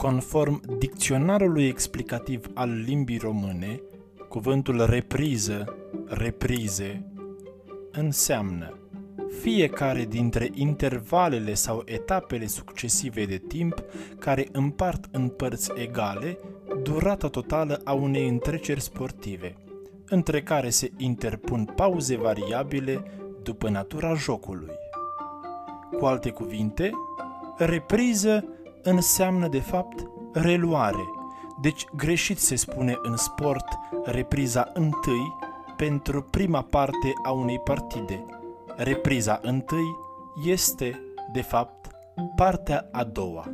Conform dicționarului explicativ al limbii române, cuvântul repriză, reprize, înseamnă fiecare dintre intervalele sau etapele succesive de timp care împart în părți egale durata totală a unei întreceri sportive, între care se interpun pauze variabile după natura jocului. Cu alte cuvinte, repriză înseamnă de fapt reluare, deci greșit se spune în sport repriza întâi pentru prima parte a unei partide. Repriza întâi este, de fapt, partea a doua.